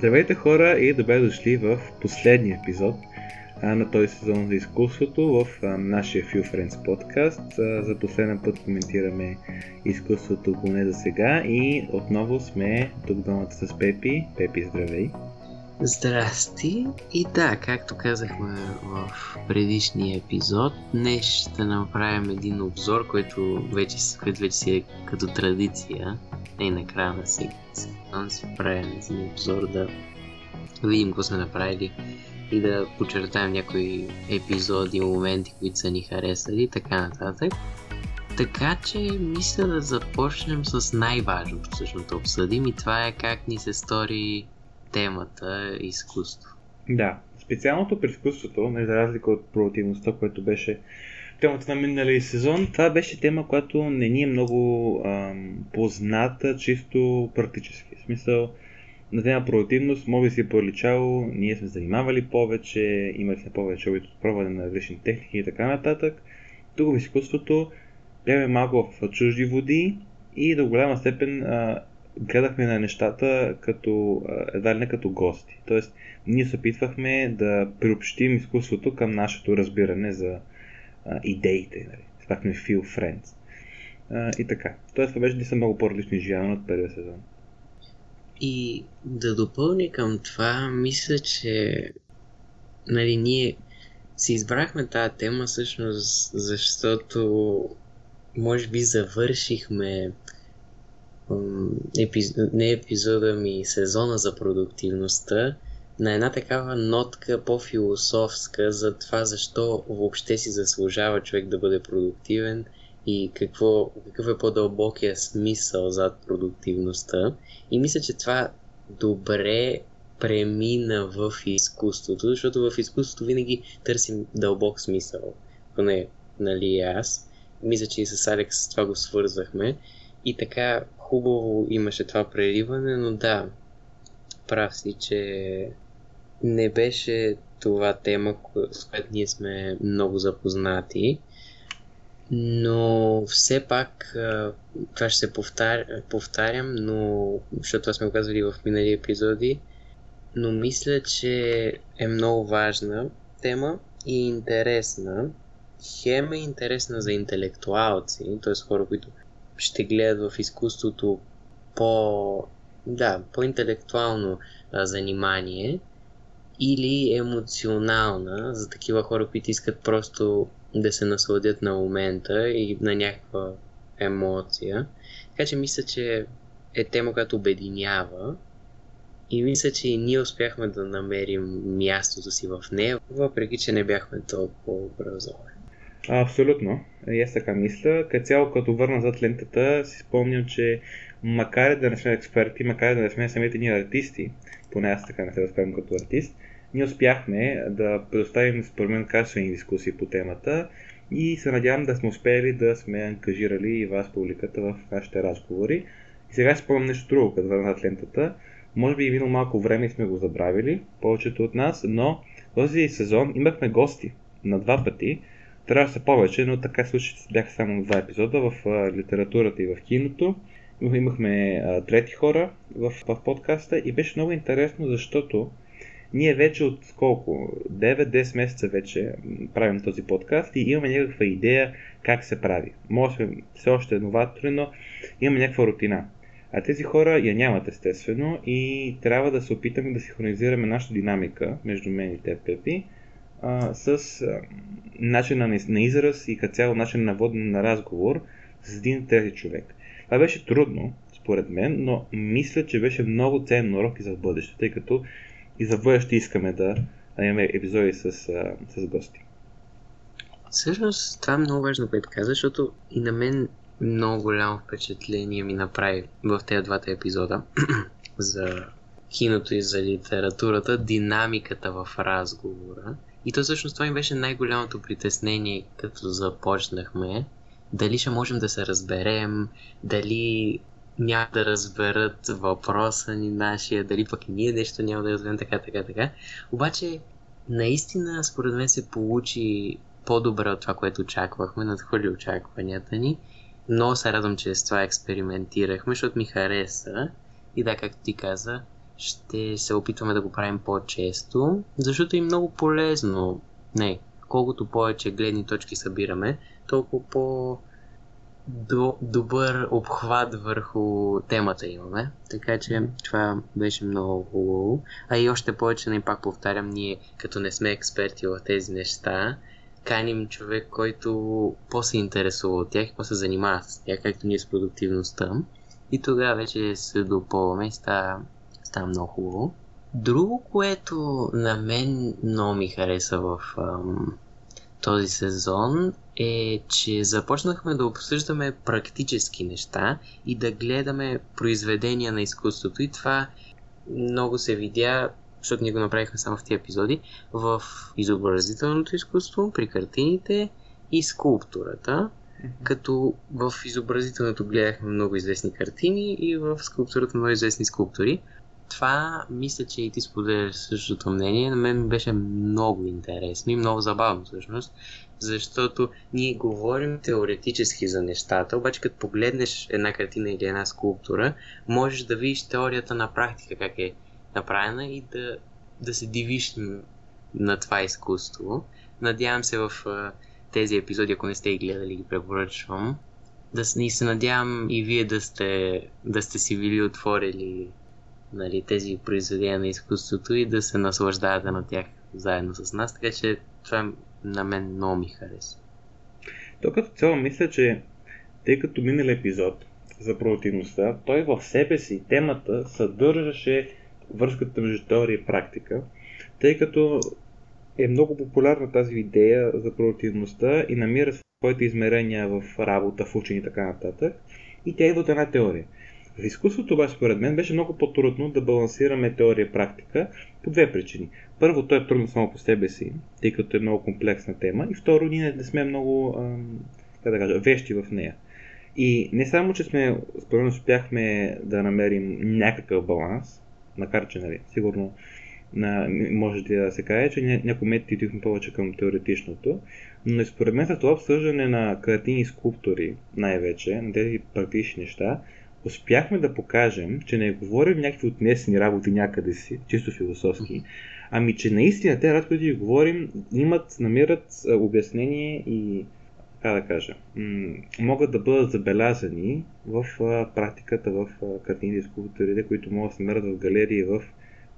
Здравейте хора и добре дошли в последния епизод на този сезон за изкуството в нашия Few Friends подкаст. За последен път коментираме изкуството поне за сега и отново сме тук двамата с Пепи. Пепи, здравей! Здрасти! И да, както казахме в предишния епизод, днес ще направим един обзор, който вече, който вече си е като традиция. И накрая на всеки сезон си правим един обзор да видим какво сме направили и да подчертаем някои епизоди, моменти, които са ни харесали и така нататък. Така че мисля да започнем с най-важното всъщност да обсъдим и това е как ни се стори темата изкуство. Да, специалното при изкуството, не за разлика от продуктивността, което беше темата на миналия сезон, това беше тема, която не ни е много ам, позната, чисто практически. В смисъл, на тема продуктивност, може би си е проличало, ние сме занимавали повече, имали сме повече опит от пробване на различни техники и така нататък. Тук в изкуството бяхме малко в чужди води и до голяма степен а, гледахме на нещата като, едва ли не като гости. Тоест, ние се опитвахме да приобщим изкуството към нашето разбиране за а, идеите. Нали. Спахме friends. А, и така. Тоест, това беше са много по-различни изживявания от първия сезон. И да допълня към това, мисля, че нали, ние си избрахме тази тема всъщност, защото може би завършихме епиз... не епизода ми, сезона за продуктивността, на една такава нотка по-философска за това защо въобще си заслужава човек да бъде продуктивен и какво, какъв е по-дълбокия смисъл зад продуктивността. И мисля, че това добре премина в изкуството, защото в изкуството винаги търсим дълбок смисъл. Поне, нали, аз. Мисля, че и с Алекс това го свързахме. И така, хубаво имаше това преливане, но да, прав си, че не беше това тема, с която ние сме много запознати. Но все пак това ще се повтаря, повтарям, но защото това сме го казали в минали епизоди, но мисля, че е много важна тема и интересна. Хем е интересна за интелектуалци, т.е. хора, които ще гледат в изкуството по, да, по-интелектуално а, занимание или емоционална за такива хора, които искат просто да се насладят на момента и на някаква емоция. Така че мисля, че е тема, която обединява и мисля, че и ние успяхме да намерим мястото си в нея, въпреки че не бяхме толкова образовани. Абсолютно. И аз така мисля. Като цяло, като върна зад лентата, си спомням, че макар да не сме експерти, макар да не сме самите ние артисти, поне аз така не се възприемам като артист, ние успяхме да предоставим според мен качествени дискусии по темата и се надявам да сме успели да сме ангажирали и вас, публиката, в нашите разговори. И сега си спомням нещо друго, като върна зад лентата. Може би и минало малко време и сме го забравили, повечето от нас, но този сезон имахме гости на два пъти, трябва да повече, но така случаите бяха само два епизода в литературата и в киното. Имахме трети хора в, в подкаста и беше много интересно, защото ние вече от колко? 9-10 месеца вече правим този подкаст и имаме някаква идея как се прави. Може все още новатори, но имаме някаква рутина. А тези хора я нямат естествено и трябва да се опитаме да синхронизираме нашата динамика между мен и те, Пепи, с а, начина на, на израз и като цяло начин на водене на разговор с един трети човек. Това беше трудно, според мен, но мисля, че беше много ценен урок и за бъдеще, тъй като и за бъдеще искаме да, да имаме епизоди с, с гости. Всъщност, това е много важно, което каза, защото и на мен много голямо впечатление ми направи в тези двата епизода за киното и за литературата, динамиката в разговора. И то всъщност това ми беше най-голямото притеснение, като започнахме. Дали ще можем да се разберем, дали няма да разберат въпроса ни нашия, дали пък и ние нещо няма да разберем, така, така, така. Обаче, наистина, според мен се получи по-добре от това, което очаквахме, надхвърли очакванията ни. Много се радвам, че с това експериментирахме, защото ми хареса. И да, както ти каза, ще се опитваме да го правим по-често, защото е много полезно. Не, колкото повече гледни точки събираме, толкова по до, добър обхват върху темата имаме. Така че това беше много хубаво. А и още повече, не пак повтарям, ние като не сме експерти в тези неща, каним човек, който по-се интересува от тях и по-се занимава с тях, както ние с продуктивността. И тогава вече се допълваме и става, става много хубаво. Друго, което на мен много ми хареса в ам, този сезон е, че започнахме да обсъждаме практически неща и да гледаме произведения на изкуството. И това много се видя, защото ние го направихме само в тези епизоди, в изобразителното изкуство, при картините и скулптурата. Като в изобразителното гледахме много известни картини и в скулптурата много известни скулптури това мисля, че и ти споделяш същото мнение. На мен беше много интересно и много забавно всъщност, защото ние говорим теоретически за нещата, обаче като погледнеш една картина или една скулптура, можеш да видиш теорията на практика как е направена и да, да се дивиш на това изкуство. Надявам се в тези епизоди, ако не сте ги гледали, ги препоръчвам. Да и се надявам и вие да сте, да сте си били отворили нали, тези произведения на изкуството и да се наслаждавате на тях заедно с нас, така че това на мен много ми хареса. То като цяло мисля, че тъй като минал епизод за продуктивността, той в себе си темата съдържаше връзката между теория и практика, тъй като е много популярна тази идея за продуктивността и намира своите измерения в работа, в учени и така нататък. И тя идва от една теория. Изкуството обаче, според мен, беше много по-трудно да балансираме теория и практика по две причини. Първо, той е трудно само по себе си, тъй като е много комплексна тема. И второ, ние не сме много, как да кажа, вещи в нея. И не само, че сме, според мен, успяхме да намерим някакъв баланс, макар че, нали, сигурно на, може да се каже, че някои методи отихме повече към теоретичното, но според мен за това обсъждане на картини и скулптури, най-вече, на тези практични неща, успяхме да покажем, че не говорим някакви отнесени работи някъде си, чисто философски, ами че наистина те работи, които говорим, имат, намират обяснение и как да кажа, м- могат да бъдат забелязани в а, практиката в а, картините и скулптурите, които могат да се намерят в галерии в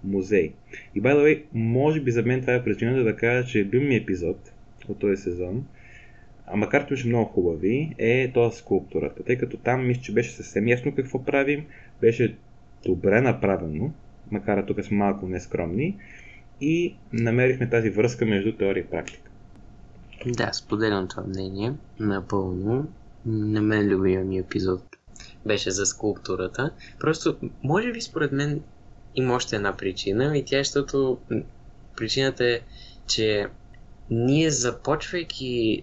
музей. И by the way, може би за мен това е причината да кажа, че любим епизод от този сезон а макар че много хубави, е това скулптурата, тъй като там мисля, че беше съвсем ясно какво правим, беше добре направено, макар тук сме малко нескромни, и намерихме тази връзка между теория и практика. Да, споделям това мнение, напълно. На мен любимия ми епизод беше за скулптурата. Просто, може би според мен има още една причина и тя е, защото причината е, че ние започвайки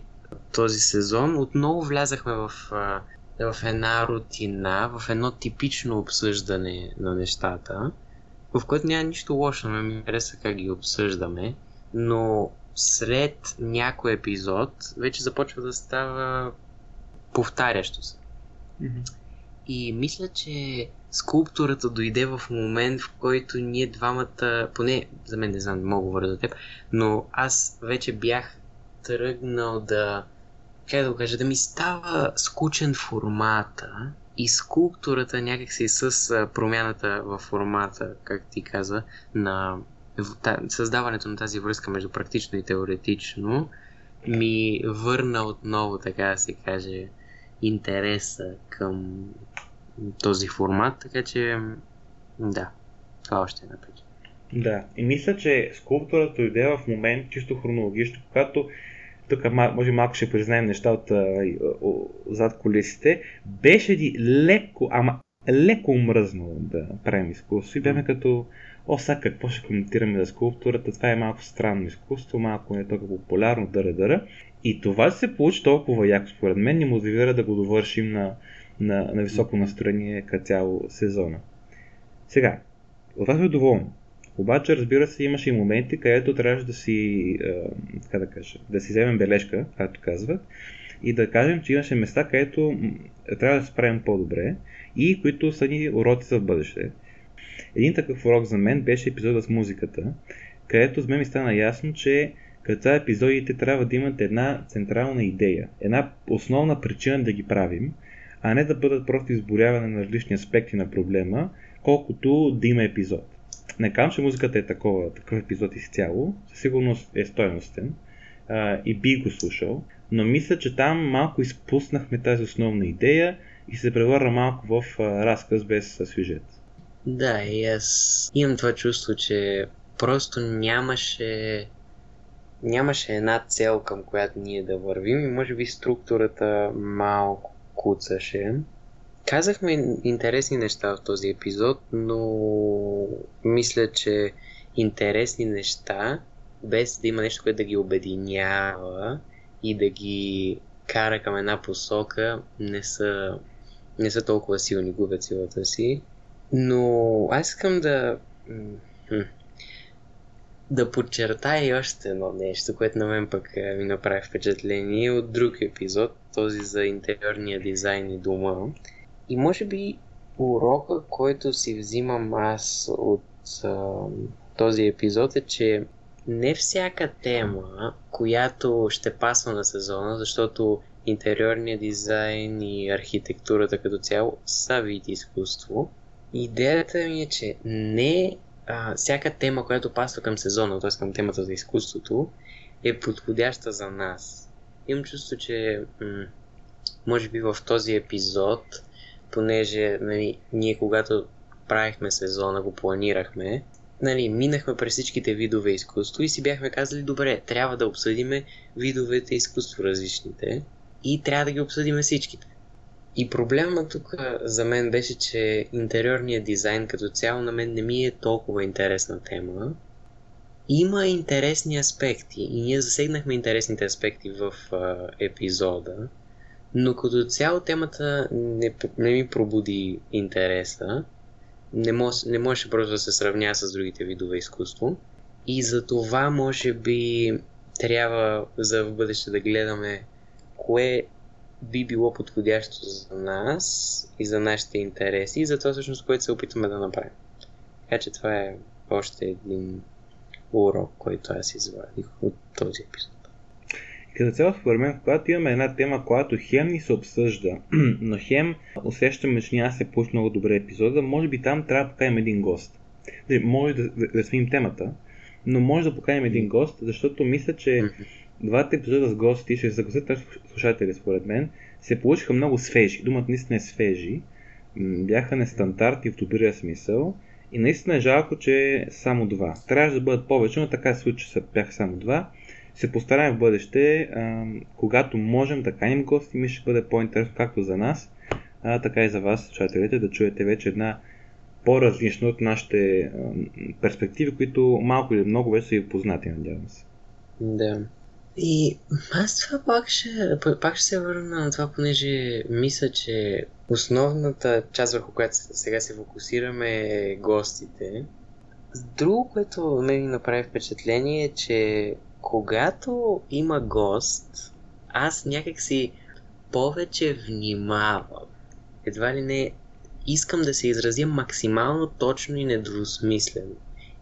този сезон, отново влязахме в, в една рутина, в едно типично обсъждане на нещата, в което няма нищо лошо, но ми хареса как ги обсъждаме, но след някой епизод вече започва да става повтарящо се. Mm-hmm. И мисля, че скулптурата дойде в момент, в който ние двамата, поне за мен не знам, не мога говоря за теб, но аз вече бях тръгнал да, как да го кажа, да ми става скучен формата и скулптурата някакси с промяната в формата, как ти каза, на създаването на тази връзка между практично и теоретично ми върна отново, така да се каже, интереса към този формат, така че да, това още е една причина. Да, и мисля, че скулптурата дойде в момент, чисто хронологично, когато тук може малко ще признаем неща от зад колисите, беше ни леко, ама леко мръзнало да правим изкуство и бяхме като о, сега какво ще коментираме за скулптурата, това е малко странно изкуство, малко не е толкова популярно, дъра, дъра. И това се получи толкова яко, според мен, ни мотивира да го довършим на, на, на високо настроение като цяло сезона. Сега, от това сме доволни. Обаче, разбира се, имаше и моменти, където трябваше да си, как да кажа, да си вземем бележка, както казват, и да кажем, че имаше места, където трябва да се справим по-добре и които са ни уроци за бъдеще. Един такъв урок за мен беше епизода с музиката, където с мен ми стана ясно, че като епизодите трябва да имат една централна идея, една основна причина да ги правим, а не да бъдат просто изборяване на различни аспекти на проблема, колкото да има епизод. Не казвам, че музиката е такова, такъв епизод изцяло, със сигурност е стойностен а, и би го слушал, но мисля, че там малко изпуснахме тази основна идея и се превърна малко в а, разказ без сюжет. Да, и аз имам това чувство, че просто нямаше нямаше една цел към която ние да вървим и може би структурата малко куцаше. Казахме интересни неща в този епизод, но мисля, че интересни неща, без да има нещо, което да ги обединява и да ги кара към една посока, не са, не са толкова силни, губят силата си. Но аз искам да да подчертая още едно нещо, което на мен пък е, ми направи впечатление от друг епизод, този за интериорния дизайн и дома. И може би урока, който си взимам аз от а, този епизод е, че не всяка тема, която ще пасва на сезона, защото интериорния дизайн и архитектурата като цяло са вид изкуство. Идеята ми е, че не а, всяка тема, която пасва към сезона, т.е. към темата за изкуството, е подходяща за нас. Имам чувство, че м- може би в този епизод, понеже нали, ние когато правихме сезона, го планирахме, нали, минахме през всичките видове изкуство и си бяхме казали, добре, трябва да обсъдиме видовете изкуство различните и трябва да ги обсъдиме всичките. И проблема тук за мен беше, че интериорният дизайн като цяло на мен не ми е толкова интересна тема. Има интересни аспекти и ние засегнахме интересните аспекти в а, епизода, но като цяло темата не, не ми пробуди интереса. Не, мож, не може просто да се сравня с другите видове изкуство. И за това може би трябва за в бъдеще да гледаме кое би било подходящо за нас и за нашите интереси и за това всъщност, което се опитваме да направим. Така че това е още един урок, който аз извадих от този епизод. Като цяло, според мен, когато имаме една тема, която хем ни се обсъжда, но хем усещаме, че няма се получи много добре епизода, може би там трябва да поканим един гост. Може да, да, да сменим темата, но може да поканим един гост, защото мисля, че двата епизода с гости, ще се съгласят слушатели според мен, се получиха много свежи. Думата наистина е свежи. Бяха нестандарти в добрия смисъл. И наистина е жалко, че само два. Трябваше да бъдат повече, но така се случи, че бяха само два. Се постараем в бъдеще, а, когато можем да каним гости, ми ще бъде по-интересно както за нас, а, така и за вас, слушателите, да чуете вече една по-различна от нашите а, перспективи, които малко или много вече са и познати, надявам се. Да. И аз това пак ще, пак ще се върна на това, понеже мисля, че основната част, върху която сега се фокусираме е гостите. Друго, което ме ми направи впечатление е, че когато има гост, аз някак си повече внимавам. Едва ли не искам да се изразя максимално точно и недвусмислено.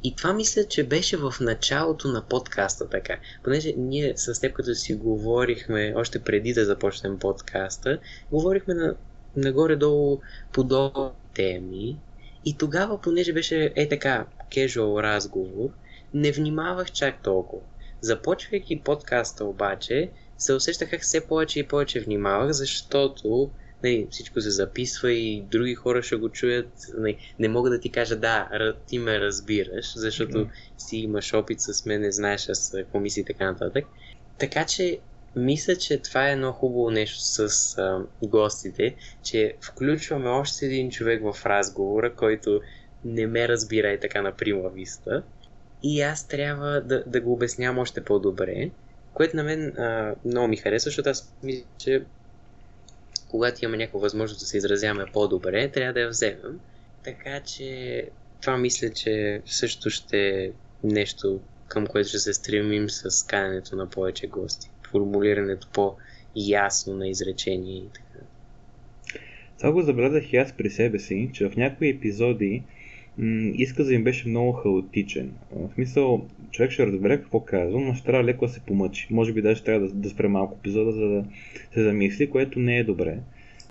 И това мисля, че беше в началото на подкаста така. Понеже ние с теб като си говорихме, още преди да започнем подкаста, говорихме на, нагоре-долу подобни теми. И тогава, понеже беше е така, кежуал разговор, не внимавах чак толкова. Започвайки подкаста обаче, се усещах как все повече и повече внимавах, защото нали, всичко се записва и други хора ще го чуят. Нали, не мога да ти кажа, да, ти ме разбираш, защото mm-hmm. си имаш опит с мен, не знаеш с комисии и така нататък. Така че, мисля, че това е едно хубаво нещо с а, гостите, че включваме още един човек в разговора, който не ме разбира и така на прима виста. И аз трябва да, да го обяснявам още по-добре, което на мен а, много ми харесва, защото аз мисля, че когато имаме някаква възможност да се изразяваме по-добре, трябва да я вземем. Така че това мисля, че също ще е нещо, към което ще се стремим с каненето на повече гости. Формулирането по-ясно на изречение и така. Това го забелязах и аз при себе си, че в някои епизоди м- изказа им беше много хаотичен. В смисъл, човек ще разбере какво казвам, но ще трябва леко да се помъчи. Може би даже трябва да, да спре малко епизода, за да се замисли, което не е добре.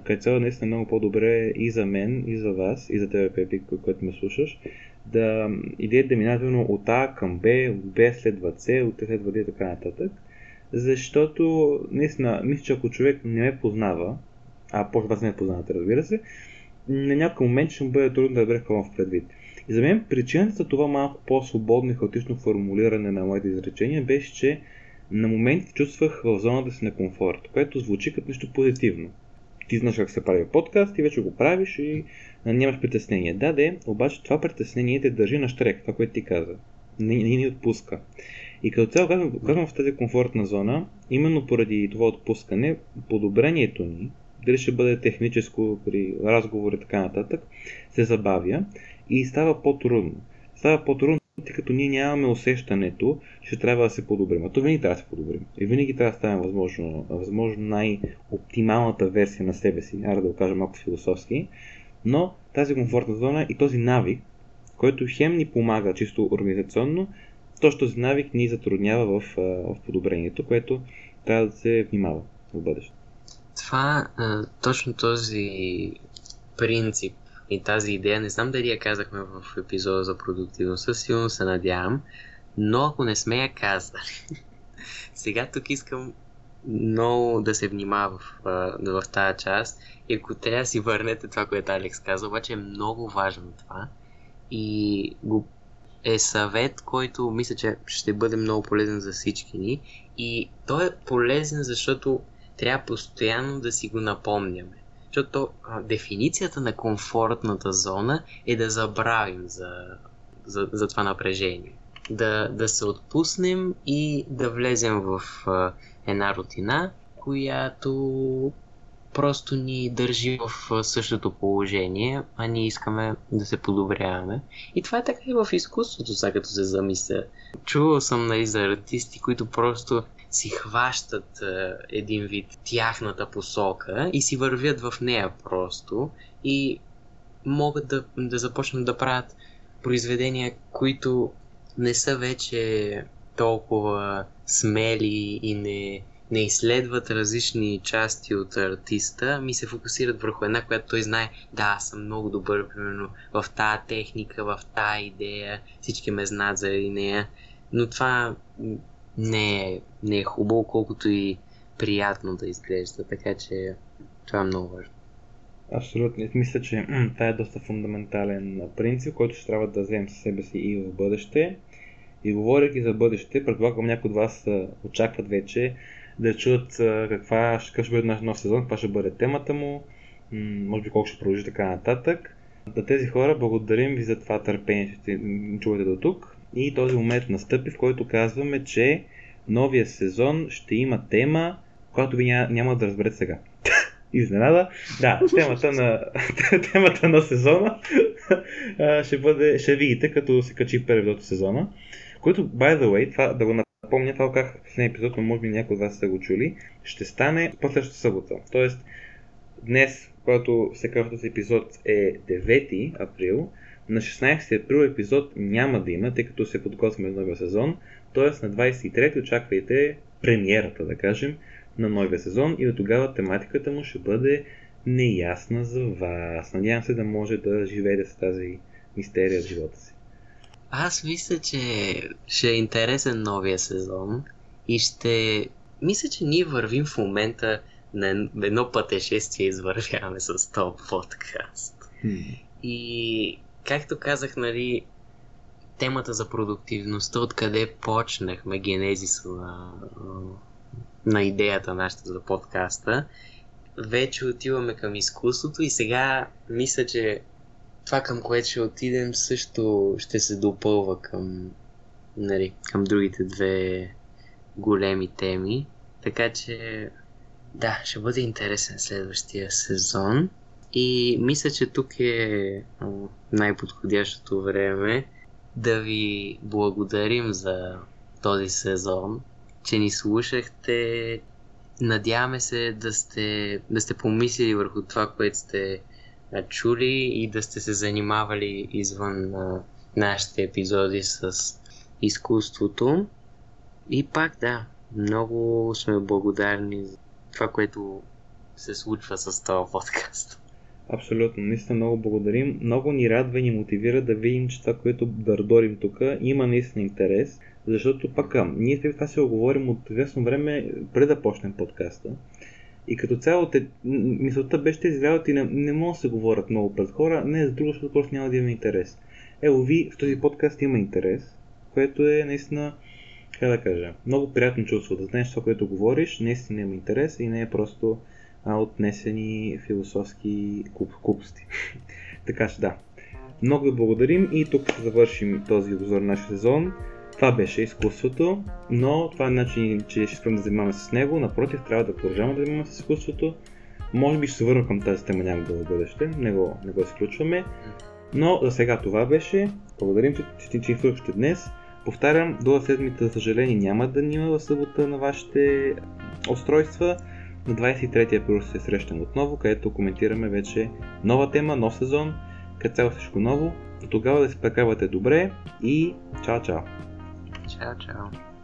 Като цяло наистина е много по-добре и за мен, и за вас, и за тебе, Пепи, който ме слушаш, да идеята да минаваме от А към Б, от Б следва С, от С следва Д и така нататък. Защото, наистина, мисля, че ако човек не ме познава, а после вас не ме познавате, разбира се, на някакъв момент ще му бъде трудно да какво имам в предвид. И за мен причината за това малко по-свободно и хаотично формулиране на моите изречения беше, че на момент чувствах в зоната си на комфорт, което звучи като нещо позитивно. Ти знаеш как се прави подкаст, ти вече го правиш и нямаш притеснение. Да, де, обаче това притеснение те държи на штрек, това, което ти каза. Не, не ни отпуска. И като цяло казвам в тази комфортна зона, именно поради това отпускане, подобрението ни, дали ще бъде техническо при разговори и така нататък, се забавя и става по-трудно. Става по-трудно, тъй като ние нямаме усещането, че трябва да се подобрим. А то винаги трябва да се подобрим. И винаги трябва да ставим възможно, възможно най-оптималната версия на себе си, ара да го кажа малко философски, но тази комфортна зона и този навик, който хем ни помага чисто организационно, точно този навик ни затруднява в, в подобрението, което трябва да се внимава в бъдеще. Това, точно този принцип и тази идея, не знам дали я казахме в епизода за продуктивността, силно се надявам, но ако не сме я казали, сега тук искам много да се внимава в, в тази част. И ако трябва да си върнете това, което Алекс каза, обаче е много важно това. И го е съвет, който мисля, че ще бъде много полезен за всички ни. И той е полезен, защото трябва постоянно да си го напомняме. Защото а, дефиницията на комфортната зона е да забравим за, за, за това напрежение. Да, да се отпуснем и да влезем в а, една рутина, която просто ни държи в същото положение, а ние искаме да се подобряваме. И това е така и в изкуството, сега като се замисля. Чувал съм нали, за артисти, които просто си хващат е, един вид тяхната посока и си вървят в нея просто и могат да, да започнат да правят произведения, които не са вече толкова смели и не, не изследват различни части от артиста, ми се фокусират върху една, която той знае, да, аз съм много добър, примерно, в тази техника, в тази идея, всички ме знаят заради нея, но това не е, не е хубаво, колкото и приятно да изглежда, така че това е много важно. Абсолютно. Мисля, че това е доста фундаментален принцип, който ще трябва да вземем със себе си и в бъдеще. И говоряки за бъдеще, предполагам някои от вас очакват вече да чуят каква, какъв ще бъде наш нов сезон, каква ще бъде темата му, може би колко ще продължи така нататък. Да тези хора благодарим ви за това търпение, че чувате до тук. И този момент настъпи, в който казваме, че новия сезон ще има тема, която ви няма, няма да разберете сега. Изненада. Да, темата на, темата на сезона ще бъде, ще видите, като се качи първи от сезона. Който, by the way, това, да го напомня, това как в последния епизод, но може би някои от вас са го чули, ще стане по-следващата събота. Тоест, днес, когато се казва този епизод е 9 април, на 16 април епизод няма да има, тъй като се подготвяме за новия сезон. Тоест на 23 очаквайте премиерата, да кажем, на новия сезон и до тогава тематиката му ще бъде неясна за вас. Надявам се да може да живеете с тази мистерия в живота си. Аз мисля, че ще е интересен новия сезон и ще... Мисля, че ние вървим в момента на едно пътешествие извървяваме с този подкаст. Hmm. И както казах, нали, темата за продуктивността, откъде почнахме генезиса на, на идеята нашата за подкаста, вече отиваме към изкуството и сега мисля, че това към което ще отидем също ще се допълва към, нали, към другите две големи теми. Така че да, ще бъде интересен следващия сезон. И мисля, че тук е най-подходящото време да ви благодарим за този сезон, че ни слушахте. Надяваме се да сте, да сте помислили върху това, което сте чули и да сте се занимавали извън а, нашите епизоди с изкуството. И пак да, много сме благодарни за това, което се случва с този подкаст. Абсолютно, наистина много благодарим. Много ни радва и ни мотивира да видим, че това, което дърдорим тук, има наистина интерес, защото пак ние това се оговорим от известно време преди да почнем подкаста. И като цяло те, мисълта беше тези работи не, не могат да се говорят много пред хора, не за друго, защото просто няма да има интерес. Ево ви, в този подкаст има интерес, което е наистина, как да кажа, много приятно чувство да знаеш това, което говориш, наистина има интерес и не е просто отнесени философски глупости. така че да. Много ви благодарим и тук ще завършим този обзор на нашия сезон. Това беше изкуството, но това е начин, че ще спрем да занимаваме с него. Напротив, трябва да продължаваме да занимаваме с изкуството. Може би ще се върна към тази тема някога в бъдеще, не го, не го изключваме. Но за сега това беше. Благодарим, че, че, че изслушахте днес. Повтарям, до седмица, за съжаление, няма да има в събота на вашите устройства. На 23 април се срещам отново, където коментираме вече нова тема, нов сезон, като цяло всичко ново. До тогава да се прекарвате добре и чао-чао! Чао-чао!